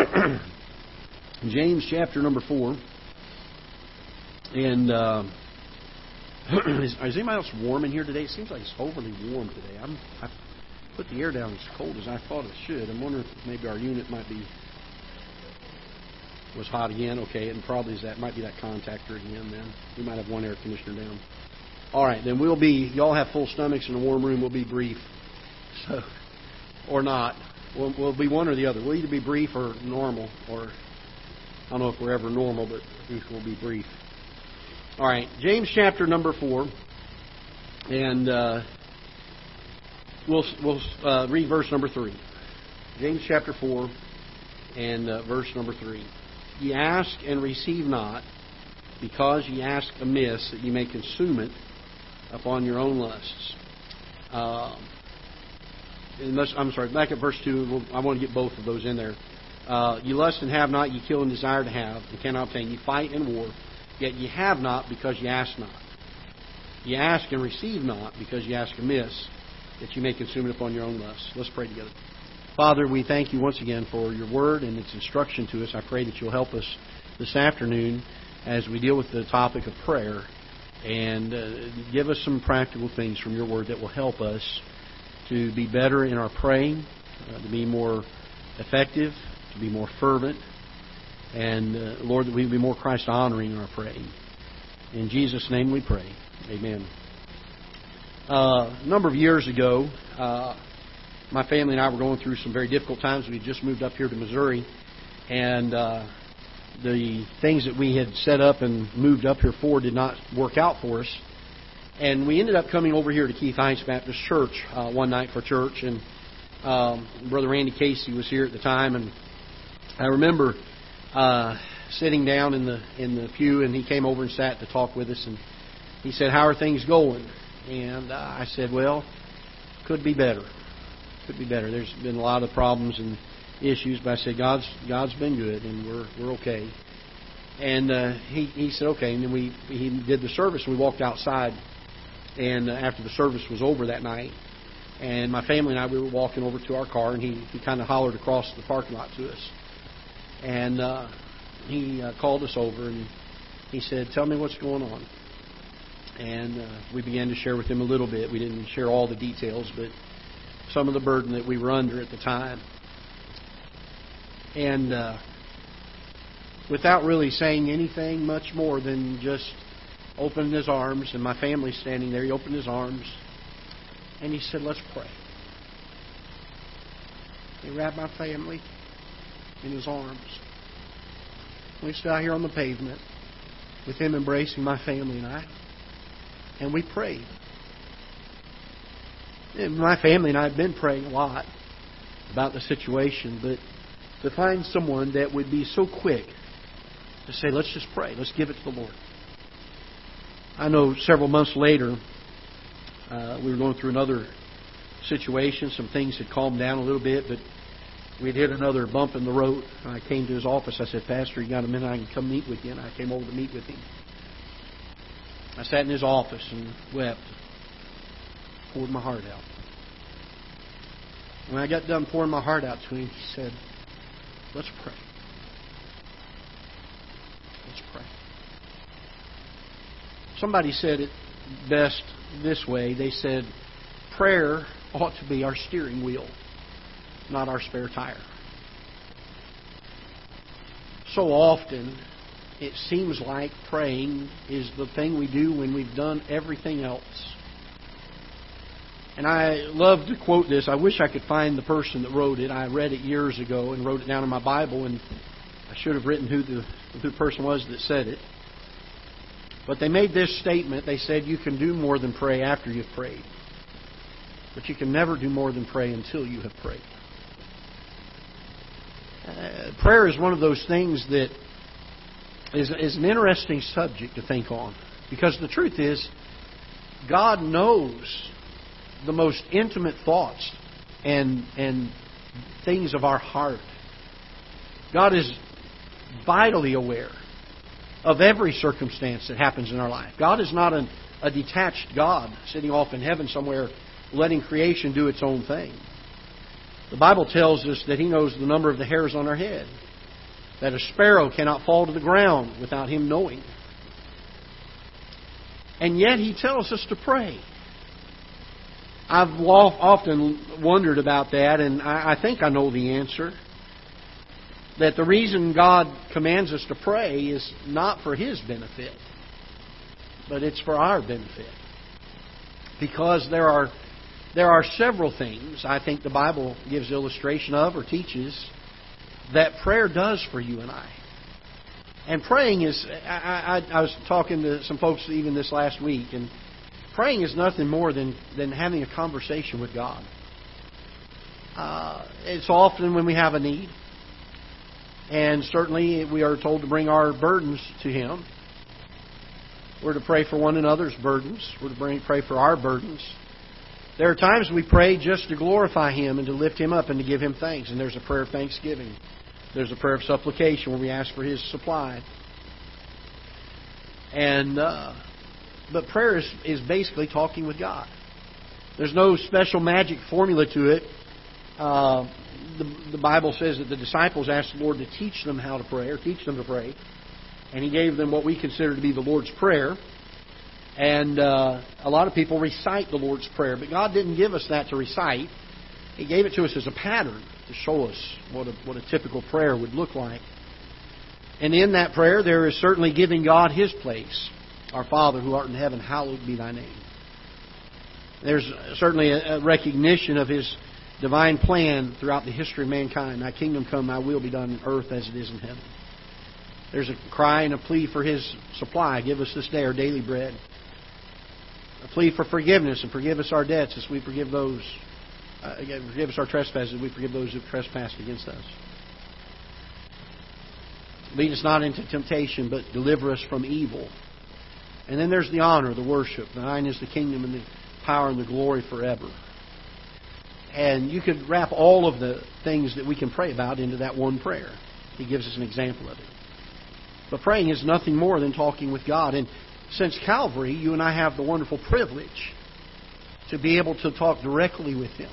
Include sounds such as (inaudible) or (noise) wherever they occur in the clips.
(coughs) James chapter number 4. And uh, (clears throat) is, is anybody else warm in here today? It seems like it's overly warm today. I'm, I put the air down as cold as I thought it should. I'm wondering if maybe our unit might be was hot again. Okay, and probably is that might be that contactor again. Then we might have one air conditioner down. All right, then we'll be. Y'all have full stomachs in a warm room. We'll be brief, so or not. We'll, we'll be one or the other. We'll either be brief or normal, or I don't know if we're ever normal, but at least we'll be brief. All right, James chapter number four, and uh, we'll we'll uh, read verse number three. James chapter four, and uh, verse number three. Ye ask and receive not, because ye ask amiss, that ye may consume it upon your own lusts. Unless, I'm sorry, back at verse 2, I want to get both of those in there. Uh, you lust and have not, ye kill and desire to have, and cannot obtain. Ye fight and war, yet ye have not because ye ask not. Ye ask and receive not because ye ask amiss, that ye may consume it upon your own lusts. Let's pray together. Father, we thank you once again for your word and its instruction to us. I pray that you'll help us this afternoon as we deal with the topic of prayer and uh, give us some practical things from your word that will help us to be better in our praying, uh, to be more effective, to be more fervent, and uh, Lord, that we be more Christ honoring in our praying. In Jesus' name we pray. Amen. Uh, a number of years ago, uh, my family and I were going through some very difficult times. We had just moved up here to Missouri, and uh, the things that we had set up and moved up here for did not work out for us. And we ended up coming over here to Ketha Heights Baptist Church uh, one night for church, and um, Brother Randy Casey was here at the time, and I remember uh, sitting down in the in the pew, and he came over and sat to talk with us, and he said, "How are things going?" And uh, I said, "Well, could be better. Could be better. There's been a lot of problems and issues, but I said God's God's been good, and we're we're okay." And uh, he he said, "Okay." And then we he did the service, we walked outside. And uh, after the service was over that night, and my family and I we were walking over to our car, and he he kind of hollered across the parking lot to us, and uh, he uh, called us over and he said, "Tell me what's going on." And uh, we began to share with him a little bit. We didn't share all the details, but some of the burden that we were under at the time. And uh, without really saying anything much more than just opening his arms, and my family standing there, he opened his arms and he said, Let's pray. He wrapped my family in his arms. We stood out here on the pavement with him embracing my family and I, and we prayed. And my family and I had been praying a lot about the situation, but to find someone that would be so quick to say, let's just pray, let's give it to the Lord. I know several months later, uh, we were going through another situation. Some things had calmed down a little bit, but we'd hit another bump in the road. I came to his office. I said, Pastor, you got a minute I can come meet with you? And I came over to meet with him. I sat in his office and wept, poured my heart out. When I got done pouring my heart out to him, he said, Let's pray. Let's pray. Somebody said it best this way. They said, Prayer ought to be our steering wheel not our spare tire. So often, it seems like praying is the thing we do when we've done everything else. And I love to quote this. I wish I could find the person that wrote it. I read it years ago and wrote it down in my Bible, and I should have written who the, who the person was that said it. But they made this statement. They said, You can do more than pray after you've prayed. But you can never do more than pray until you have prayed. Uh, prayer is one of those things that is, is an interesting subject to think on. Because the truth is, God knows the most intimate thoughts and, and things of our heart. God is vitally aware of every circumstance that happens in our life. God is not an, a detached God sitting off in heaven somewhere letting creation do its own thing. The Bible tells us that He knows the number of the hairs on our head. that a sparrow cannot fall to the ground without him knowing. And yet he tells us to pray. I've often wondered about that, and I think I know the answer. That the reason God commands us to pray is not for His benefit, but it's for our benefit. Because there are there are several things I think the Bible gives illustration of or teaches that prayer does for you and I. And praying is, I, I, I was talking to some folks even this last week, and praying is nothing more than, than having a conversation with God. Uh, it's often when we have a need, and certainly we are told to bring our burdens to Him. We're to pray for one another's burdens. We're to pray for our burdens. There are times we pray just to glorify Him and to lift Him up and to give Him thanks. And there's a prayer of thanksgiving. There's a prayer of supplication where we ask for His supply. And uh, but prayer is, is basically talking with God. There's no special magic formula to it. Uh, the, the Bible says that the disciples asked the Lord to teach them how to pray or teach them to pray, and He gave them what we consider to be the Lord's prayer. And uh, a lot of people recite the Lord's Prayer, but God didn't give us that to recite. He gave it to us as a pattern to show us what a, what a typical prayer would look like. And in that prayer, there is certainly giving God His place. Our Father who art in heaven, hallowed be thy name. There's certainly a recognition of His divine plan throughout the history of mankind. Thy kingdom come, thy will be done in earth as it is in heaven. There's a cry and a plea for His supply. Give us this day our daily bread. A plea for forgiveness and forgive us our debts as we forgive those. Uh, forgive us our trespasses as we forgive those who have trespassed against us. Lead us not into temptation, but deliver us from evil. And then there's the honor, the worship. Thine is the kingdom and the power and the glory forever. And you could wrap all of the things that we can pray about into that one prayer. He gives us an example of it. But praying is nothing more than talking with God. And since Calvary, you and I have the wonderful privilege to be able to talk directly with Him,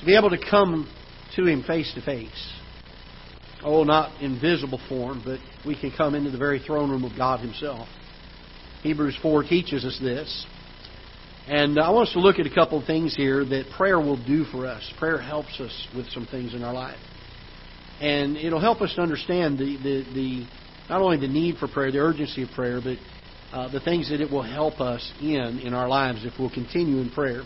to be able to come to Him face to face. Oh, not in visible form, but we can come into the very throne room of God Himself. Hebrews 4 teaches us this. And I want us to look at a couple of things here that prayer will do for us. Prayer helps us with some things in our life. And it'll help us to understand the, the, the not only the need for prayer, the urgency of prayer, but uh, the things that it will help us in in our lives if we'll continue in prayer.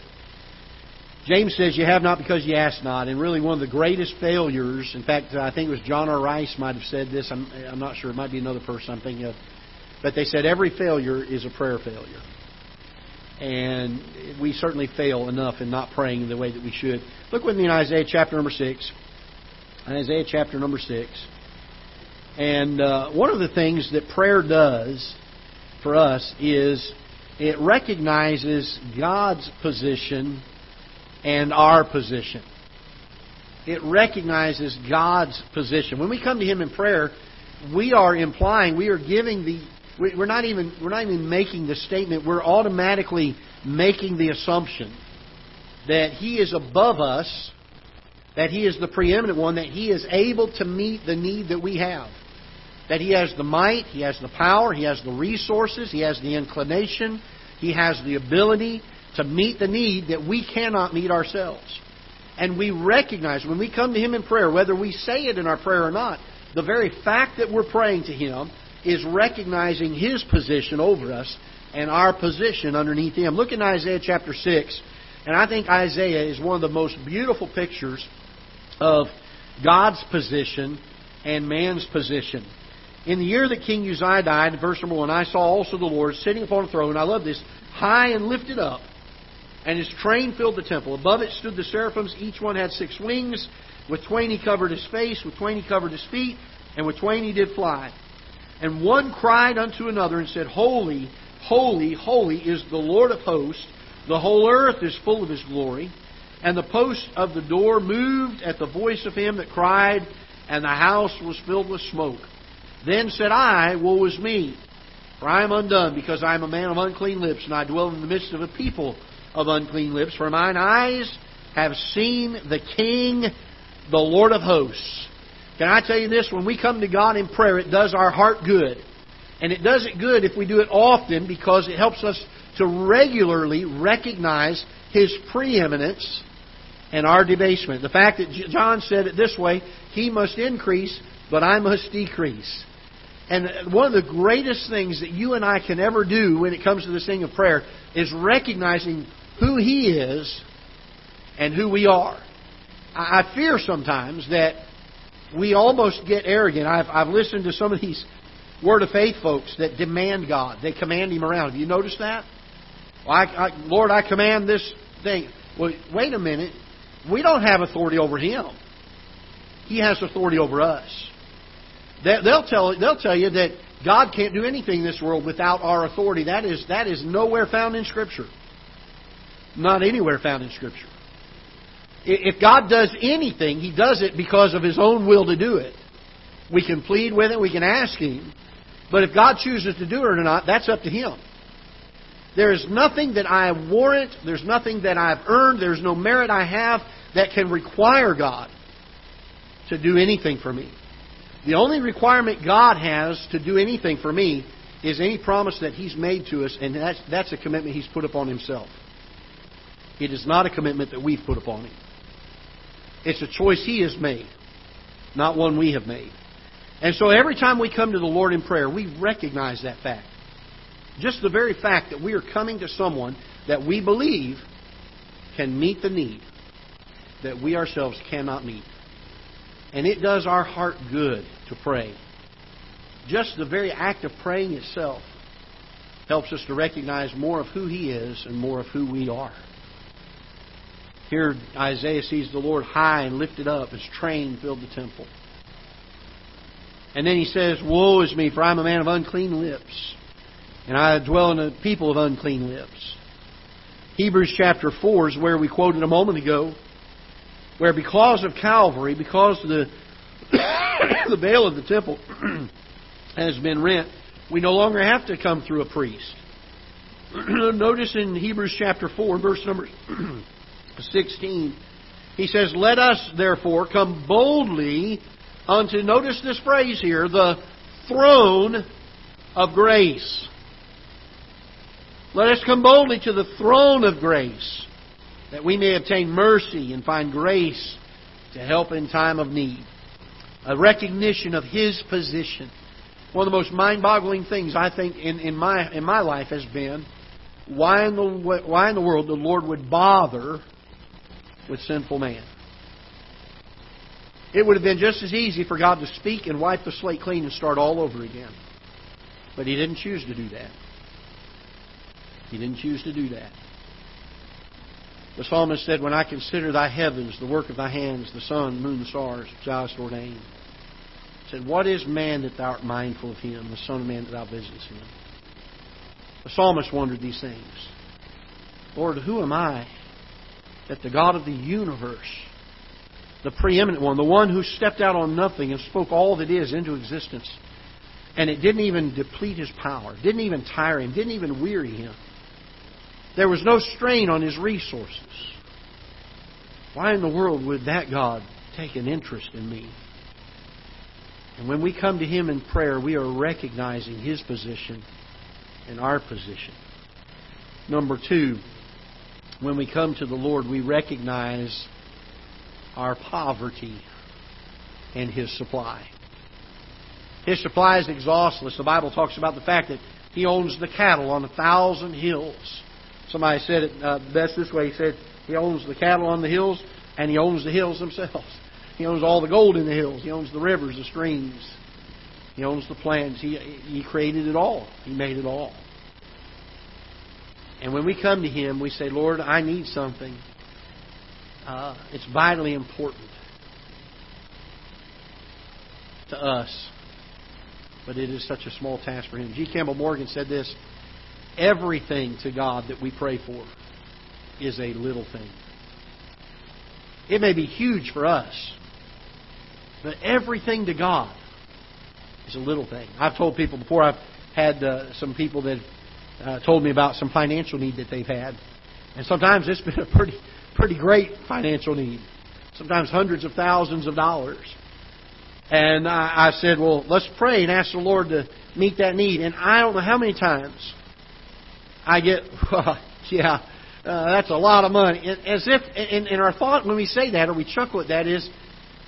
James says, You have not because you ask not. And really, one of the greatest failures, in fact, I think it was John R. Rice might have said this. I'm, I'm not sure. It might be another person I'm thinking of. But they said every failure is a prayer failure. And we certainly fail enough in not praying the way that we should. Look with me in Isaiah chapter number 6. Isaiah chapter number 6. And uh, one of the things that prayer does for us is it recognizes God's position and our position. It recognizes God's position. When we come to Him in prayer, we are implying, we are giving the, we're not even, we're not even making the statement, we're automatically making the assumption that He is above us, that He is the preeminent one, that He is able to meet the need that we have that He has the might, He has the power, He has the resources, He has the inclination, He has the ability to meet the need that we cannot meet ourselves. And we recognize when we come to Him in prayer, whether we say it in our prayer or not, the very fact that we're praying to Him is recognizing His position over us and our position underneath Him. Look in Isaiah chapter 6, and I think Isaiah is one of the most beautiful pictures of God's position and man's position. In the year that King Uzziah died, verse number one, I saw also the Lord sitting upon a throne. I love this, high and lifted up, and his train filled the temple. Above it stood the seraphims. Each one had six wings. With twain he covered his face, with twain he covered his feet, and with twain he did fly. And one cried unto another and said, Holy, holy, holy is the Lord of hosts. The whole earth is full of his glory. And the post of the door moved at the voice of him that cried, and the house was filled with smoke. Then said I, Woe is me, for I am undone, because I am a man of unclean lips, and I dwell in the midst of a people of unclean lips. For mine eyes have seen the King, the Lord of hosts. Can I tell you this? When we come to God in prayer, it does our heart good. And it does it good if we do it often because it helps us to regularly recognize His preeminence and our debasement. The fact that John said it this way, He must increase, but I must decrease. And one of the greatest things that you and I can ever do when it comes to this thing of prayer is recognizing who He is and who we are. I fear sometimes that we almost get arrogant. I've, I've listened to some of these Word of Faith folks that demand God. They command Him around. Have you noticed that? Well, I, I, Lord, I command this thing. Well, wait a minute. We don't have authority over Him. He has authority over us. They'll tell, they'll tell you that God can't do anything in this world without our authority. That is, that is nowhere found in Scripture. Not anywhere found in Scripture. If God does anything, He does it because of His own will to do it. We can plead with Him, we can ask Him. But if God chooses to do it or not, that's up to Him. There is nothing that I warrant, there's nothing that I've earned, there's no merit I have that can require God to do anything for me. The only requirement God has to do anything for me is any promise that He's made to us, and that's, that's a commitment He's put upon Himself. It is not a commitment that we've put upon Him. It's a choice He has made, not one we have made. And so every time we come to the Lord in prayer, we recognize that fact. Just the very fact that we are coming to someone that we believe can meet the need that we ourselves cannot meet. And it does our heart good to pray. Just the very act of praying itself helps us to recognize more of who He is and more of who we are. Here, Isaiah sees the Lord high and lifted up. His train filled the temple. And then he says, Woe is me, for I am a man of unclean lips, and I dwell in a people of unclean lips. Hebrews chapter 4 is where we quoted a moment ago, where because of Calvary, because the, (coughs) the veil of the temple (coughs) has been rent, we no longer have to come through a priest. (coughs) Notice in Hebrews chapter 4, verse number 16, he says, Let us therefore come boldly unto, notice this phrase here, the throne of grace. Let us come boldly to the throne of grace, that we may obtain mercy and find grace to help in time of need. A recognition of His position. One of the most mind boggling things I think in, in, my, in my life has been why in, the, why in the world the Lord would bother with sinful man. It would have been just as easy for God to speak and wipe the slate clean and start all over again. But He didn't choose to do that. He didn't choose to do that. The psalmist said, When I consider thy heavens, the work of thy hands, the sun, moon, stars, which thou hast ordained, said, What is man that thou art mindful of him, the Son of Man that thou visitest him? The psalmist wondered these things. Lord, who am I that the God of the universe the preeminent one, the one who stepped out on nothing and spoke all that is into existence. And it didn't even deplete his power, didn't even tire him, didn't even weary him. There was no strain on his resources. Why in the world would that God take an interest in me? And when we come to Him in prayer, we are recognizing His position and our position. Number two, when we come to the Lord, we recognize our poverty and His supply. His supply is exhaustless. The Bible talks about the fact that He owns the cattle on a thousand hills. Somebody said it uh, best this way. He said, He owns the cattle on the hills, and He owns the hills themselves. (laughs) He owns all the gold in the hills. He owns the rivers, the streams. He owns the plants. He, he created it all. He made it all. And when we come to Him, we say, Lord, I need something uh, it's vitally important to us, but it is such a small task for him. G. Campbell Morgan said this everything to God that we pray for is a little thing. It may be huge for us, but everything to God is a little thing. I've told people before, I've had uh, some people that uh, told me about some financial need that they've had. And sometimes it's been a pretty pretty great financial need, sometimes hundreds of thousands of dollars. And I, I said, well, let's pray and ask the Lord to meet that need. And I don't know how many times I get, (laughs) well, yeah, uh, that's a lot of money. As if, in, in our thought when we say that or we chuckle at that is,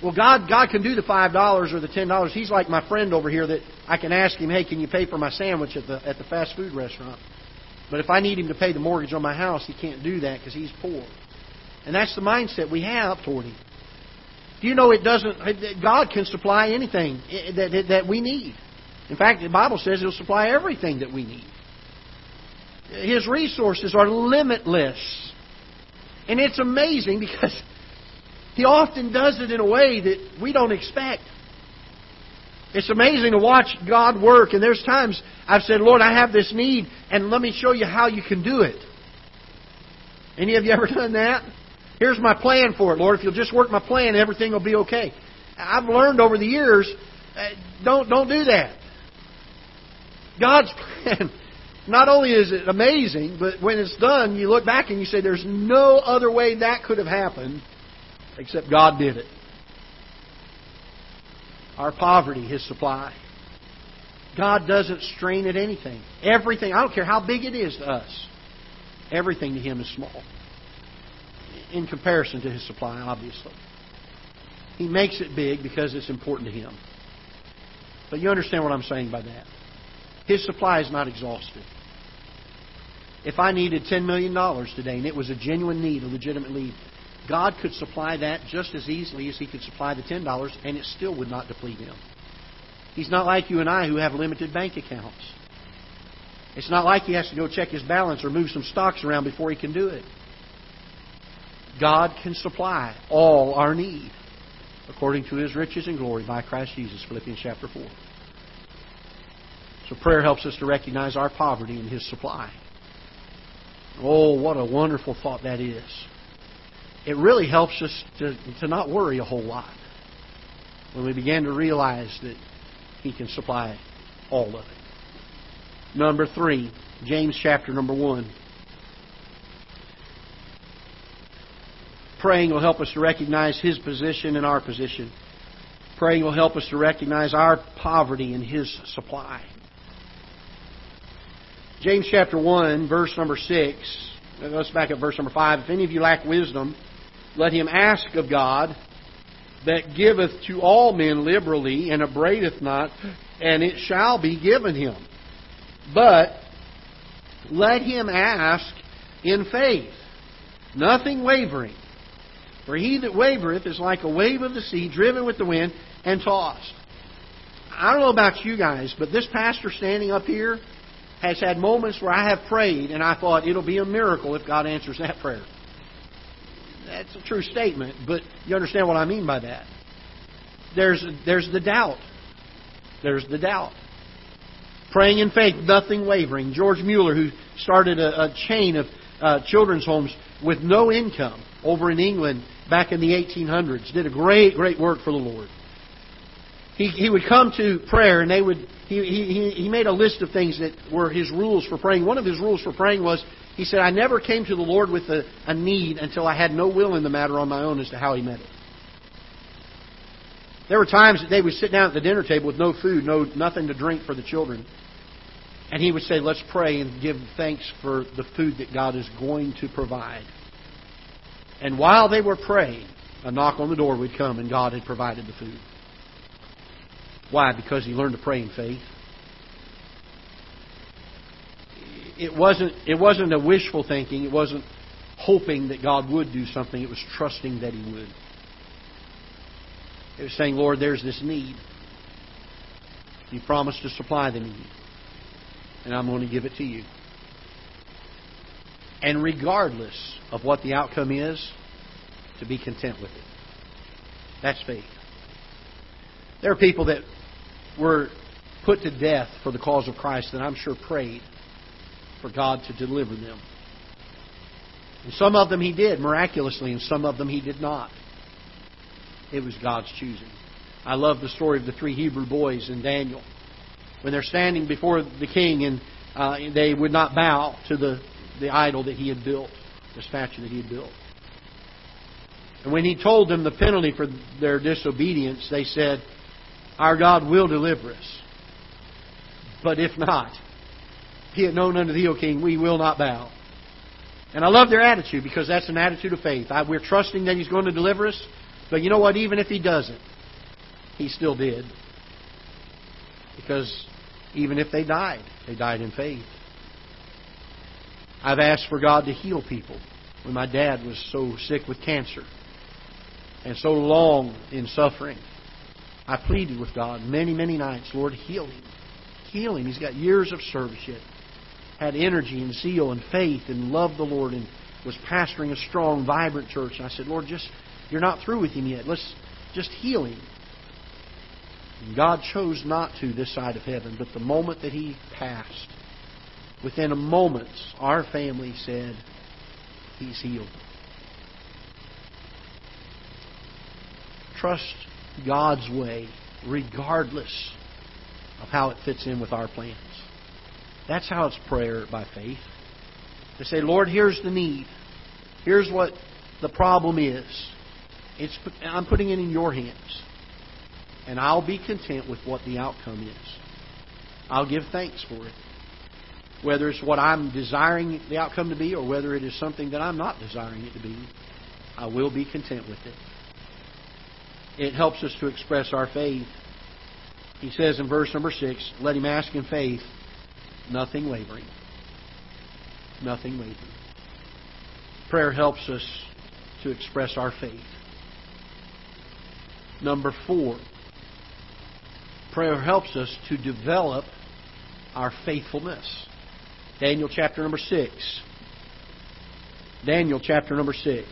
well, God, God can do the five dollars or the ten dollars. He's like my friend over here that I can ask him, hey, can you pay for my sandwich at the at the fast food restaurant? But if I need him to pay the mortgage on my house, he can't do that because he's poor. And that's the mindset we have toward him. Do you know it doesn't? God can supply anything eh, eh, that that we need. In fact, the Bible says He'll supply everything that we need. His resources are limitless. And it's amazing (laughs) because He often does it in a way that we don't expect. It's amazing to watch God work, and there's times I've said, Lord, I have this need, and let me show you how you can do it. Any of you ever (laughs) done that? Here's my plan for it, Lord. If you'll just work my plan, everything will be okay. I've learned over the years, uh, don't don't do that. God's (laughs) plan not only is it amazing, but when it's done, you look back and you say, there's no other way that could have happened except God did it. Our poverty, His supply. God doesn't strain at anything. Everything, I don't care how big it is to us, everything to Him is small. In comparison to His supply, obviously. He makes it big because it's important to Him. But you understand what I'm saying by that. His supply is not exhausted. If I needed $10 million today and it was a genuine need, a legitimate need, God could supply that just as easily as He could supply the $10 and it still would not deplete Him. He's not like you and I who have limited bank accounts. It's not like He has to go check His balance or move some stocks around before He can do it. God can supply all our need according to His riches and glory by Christ Jesus, Philippians chapter 4. So prayer helps us to recognize our poverty and His supply. Oh, what a wonderful thought that is. It really helps us to, to not worry a whole lot when we begin to realize that He can supply all of it. Number three, James chapter number one. Praying will help us to recognize His position and our position. Praying will help us to recognize our poverty and His supply. James chapter 1, verse number 6. Let's back up verse number 5. If any of you lack wisdom, let him ask of God that giveth to all men liberally and upbraideth not, and it shall be given him. But let him ask in faith, nothing wavering. For he that wavereth is like a wave of the sea, driven with the wind and tossed. I don't know about you guys, but this pastor standing up here has had moments where I have prayed and I thought it'll be a miracle if God answers that prayer. That's a true statement, but you understand what I mean by that. There's, there's the doubt. There's the doubt. Praying in faith, nothing wavering. George Mueller, who started a, a chain of uh, children's homes with no income over in England back in the 1800s, did a great, great work for the Lord he, he would come to prayer and they would he, he, he made a list of things that were his rules for praying. One of his rules for praying was he said, I never came to the Lord with a, a need until I had no will in the matter on my own as to how he met it. There were times that they would sit down at the dinner table with no food, no nothing to drink for the children. And he would say, Let's pray and give thanks for the food that God is going to provide. And while they were praying, a knock on the door would come and God had provided the food. Why? Because he learned to pray in faith. It wasn't, it wasn't a wishful thinking. It wasn't hoping that God would do something. It was trusting that He would. It was saying, Lord, there's this need. You promised to supply the need. And I'm going to give it to you. And regardless of what the outcome is, to be content with it. That's faith. There are people that were put to death for the cause of Christ, that I'm sure prayed for God to deliver them. And some of them He did miraculously, and some of them He did not. It was God's choosing. I love the story of the three Hebrew boys in Daniel. When they're standing before the king and uh, they would not bow to the, the idol that he had built, the statue that he had built. And when he told them the penalty for their disobedience, they said, our God will deliver us. But if not, be it known unto thee, O King, we will not bow. And I love their attitude because that's an attitude of faith. We're trusting that He's going to deliver us. But you know what? Even if He doesn't, He still did. Because even if they died, they died in faith. I've asked for God to heal people when my dad was so sick with cancer and so long in suffering. I pleaded with God many, many nights, Lord, heal him. Heal him. He's got years of service yet. Had energy and zeal and faith and loved the Lord and was pastoring a strong, vibrant church. And I said, Lord, just you're not through with him yet. Let's just heal him. And God chose not to this side of heaven, but the moment that he passed, within a moment, our family said, He's healed. Trust God's way, regardless of how it fits in with our plans. That's how it's prayer by faith. To say, Lord, here's the need. Here's what the problem is. It's, I'm putting it in your hands. And I'll be content with what the outcome is. I'll give thanks for it. Whether it's what I'm desiring the outcome to be or whether it is something that I'm not desiring it to be, I will be content with it. It helps us to express our faith. He says in verse number 6, let him ask in faith, nothing wavering. Nothing wavering. Prayer helps us to express our faith. Number four, prayer helps us to develop our faithfulness. Daniel chapter number 6. Daniel chapter number 6.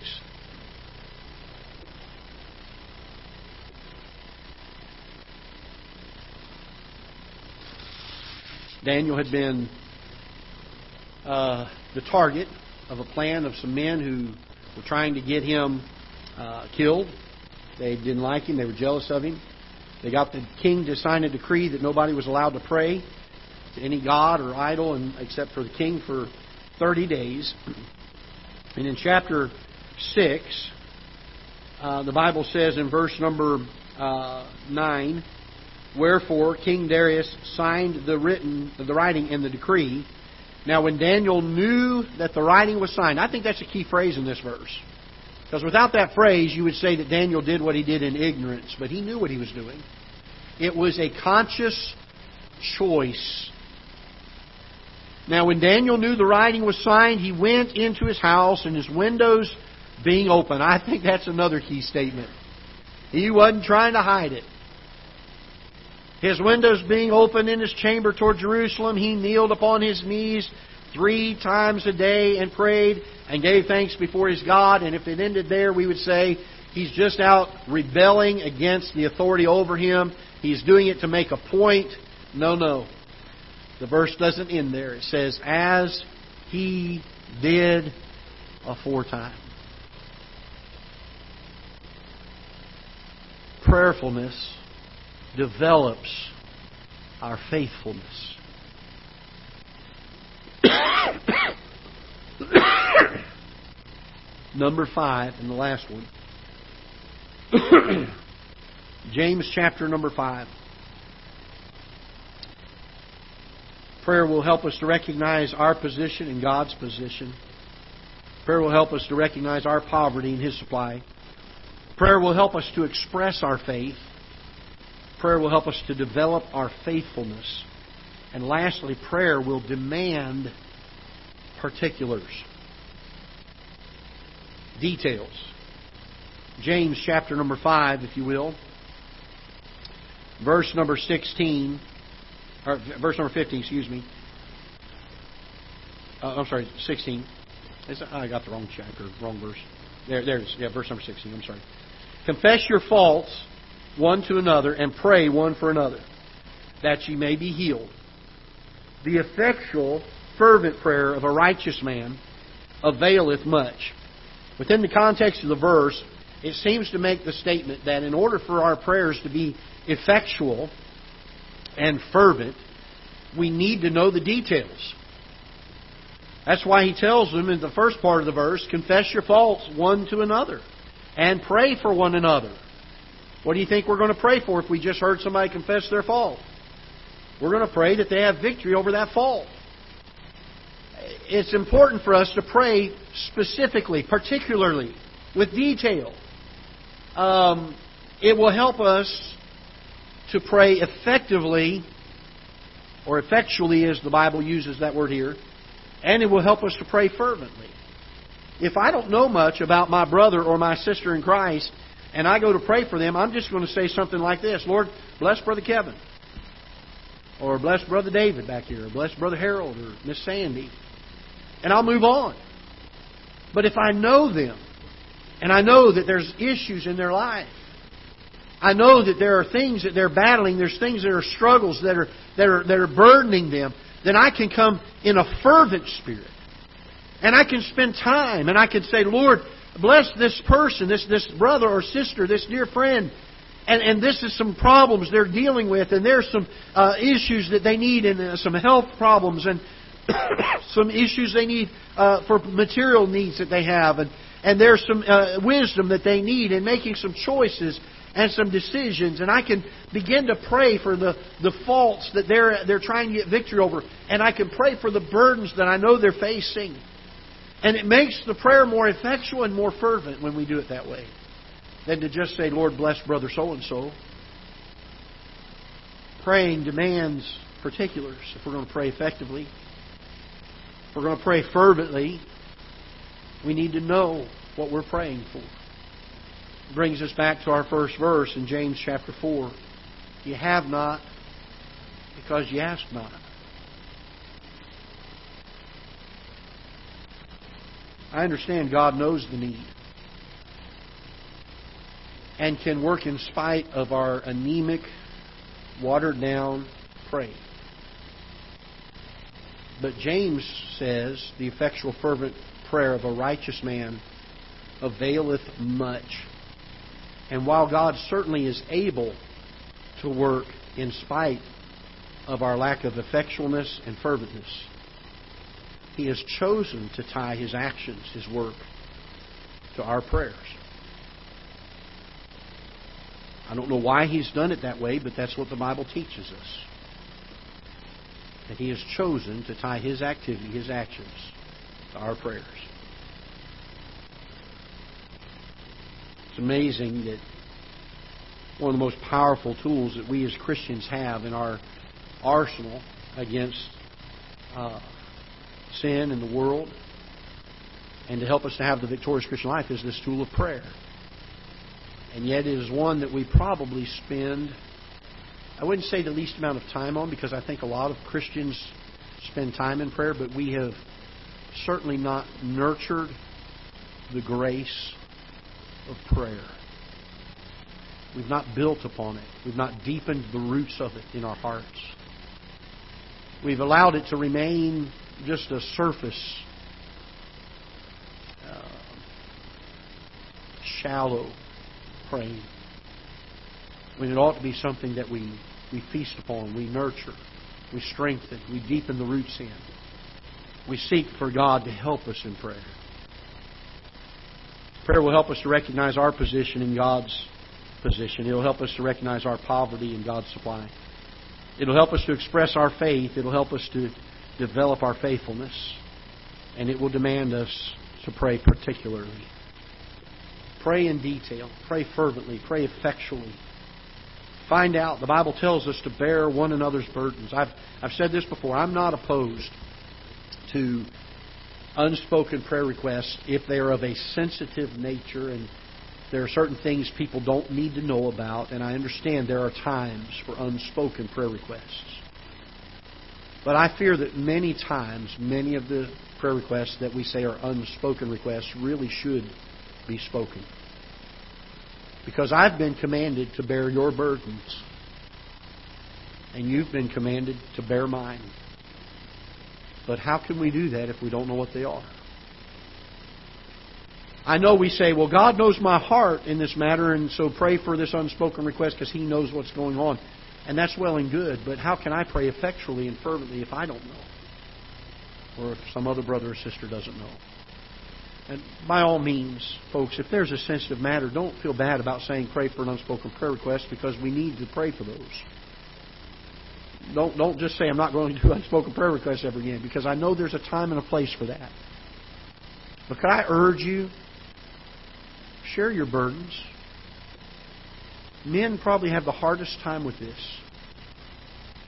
Daniel had been uh, the target of a plan of some men who were trying to get him uh, killed. They didn't like him. They were jealous of him. They got the king to sign a decree that nobody was allowed to pray to any god or idol and, except for the king for 30 days. And in chapter 6, uh, the Bible says in verse number uh, 9, Wherefore King Darius signed the written the writing in the decree. Now when Daniel knew that the writing was signed, I think that's a key phrase in this verse. Because without that phrase, you would say that Daniel did what he did in ignorance, but he knew what he was doing. It was a conscious choice now, when Daniel knew the writing was signed, he went into his house and his windows being open. I think that's another key statement. He wasn't trying to hide it. His windows being open in his chamber toward Jerusalem, he kneeled upon his knees three times a day and prayed and gave thanks before his God. And if it ended there, we would say he's just out rebelling against the authority over him. He's doing it to make a point. No, no. The verse doesn't end there. It says, as he did aforetime. Prayerfulness develops our faithfulness. (coughs) Number five, and the last one. (coughs) James chapter number five. Prayer will help us to recognize our position and God's position. Prayer will help us to recognize our poverty and His supply. Prayer will help us to express our faith. Prayer will help us to develop our faithfulness. And lastly, prayer will demand particulars, details. James chapter number 5, if you will, verse number 16 or verse number 15, excuse me. Uh, I'm sorry, 16. I got the wrong chapter, wrong verse. There, there it is. Yeah, verse number 16. I'm sorry. Confess your faults one to another and pray one for another, that ye may be healed. The effectual, fervent prayer of a righteous man availeth much. Within the context of the verse, it seems to make the statement that in order for our prayers to be effectual, and fervent, we need to know the details. That's why he tells them in the first part of the verse confess your faults one to another and pray for one another What do you think we're going to pray for if we just heard somebody confess their fault? We're going to pray that they have victory over that fault. It's important for us to pray specifically, particularly, with detail. Um, it will help us to pray effectively, or effectually, as the Bible uses that word here, and it will help us to pray fervently. If I don't know much about my brother or my sister in Christ, and I go to pray for them, I'm just going to say something like this Lord, bless Brother Kevin. Or bless Brother David back here. Or bless Brother Harold or Miss Sandy. And I'll move on. But if I know them, and I know that there's issues in their life, I know that there are things that they're battling, there's things that are struggles that are, that are, that are burdening them, then I can come in a fervent spirit. And I can spend time and I can say, Lord, bless this person, this, this brother or sister, this dear friend. And, and this is some problems they're dealing with, and there's some uh, issues that they need, and uh, some health problems, and (coughs) some issues they need uh, for material needs that they have, and, and there's some uh, wisdom that they need in making some choices and some decisions. And I can begin to pray for the, the faults that they're, they're trying to get victory over. And I can pray for the burdens that I know they're facing. And it makes the prayer more effectual and more fervent when we do it that way than to just say, Lord, bless brother so and so. Praying demands particulars if we're going to pray effectively. If we're going to pray fervently, we need to know what we're praying for. It brings us back to our first verse in James chapter 4. You have not because you ask not. I understand God knows the need and can work in spite of our anemic, watered down praying. But James says the effectual, fervent prayer of a righteous man availeth much. And while God certainly is able to work in spite of our lack of effectualness and ferventness, He has chosen to tie His actions, His work, to our prayers. I don't know why He's done it that way, but that's what the Bible teaches us. That He has chosen to tie His activity, His actions, to our prayers. It's amazing that one of the most powerful tools that we as Christians have in our arsenal against uh, sin in the world and to help us to have the victorious Christian life is this tool of prayer. And yet it is one that we probably spend, I wouldn't say the least amount of time on because I think a lot of Christians spend time in prayer, but we have certainly not nurtured the grace of prayer. We've not built upon it. We've not deepened the roots of it in our hearts. We've allowed it to remain just a surface, uh, shallow praying. When it ought to be something that we, we feast upon, we nurture, we strengthen, we deepen the roots in. We seek for God to help us in prayer. Prayer will help us to recognize our position in God's position. It will help us to recognize our poverty in God's supply. It will help us to express our faith. It will help us to develop our faithfulness. And it will demand us to pray particularly. Pray in detail. Pray fervently. Pray effectually. Find out. The Bible tells us to bear one another's burdens. I've, I've said this before. I'm not opposed to unspoken prayer requests if they are of a sensitive nature and there are certain things people don't need to know about, and I understand there are times for unspoken prayer requests. But I fear that many times, many of the prayer requests that we say are unspoken requests really should be spoken. Because I've been commanded to bear your burdens, and you've been commanded to bear mine. But how can we do that if we don't know what they are? I know we say, well, God knows my heart in this matter, and so pray for this unspoken request because He knows what's going on. And that's well and good, but how can I pray effectually and fervently if I don't know? Or if some other brother or sister doesn't know? And by all means, folks, if there's a sensitive matter, don't feel bad about saying pray for an unspoken prayer request because we need to pray for those. Don't don't just say I'm not going to do (laughs) unspoken prayer requests ever again because I know there's a time and a place for that. But could I urge you share your burdens? Men probably have the hardest time with this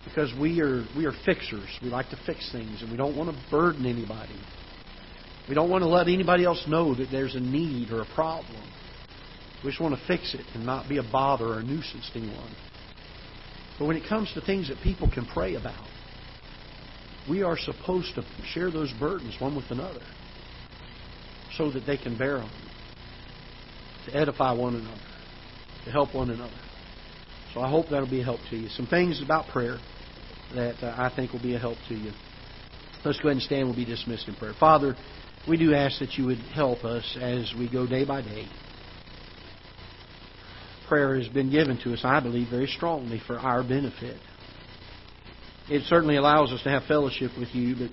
because we are we are fixers. We like to fix things and we don't want to burden anybody. We don't want to let anybody else know that there's a need or a problem. We just want to fix it and not be a bother or a nuisance to anyone. But when it comes to things that people can pray about, we are supposed to share those burdens one with another so that they can bear them, to edify one another, to help one another. So I hope that'll be a help to you. Some things about prayer that uh, I think will be a help to you. Let's go ahead and stand. We'll be dismissed in prayer. Father, we do ask that you would help us as we go day by day. Prayer has been given to us, I believe, very strongly for our benefit. It certainly allows us to have fellowship with you, but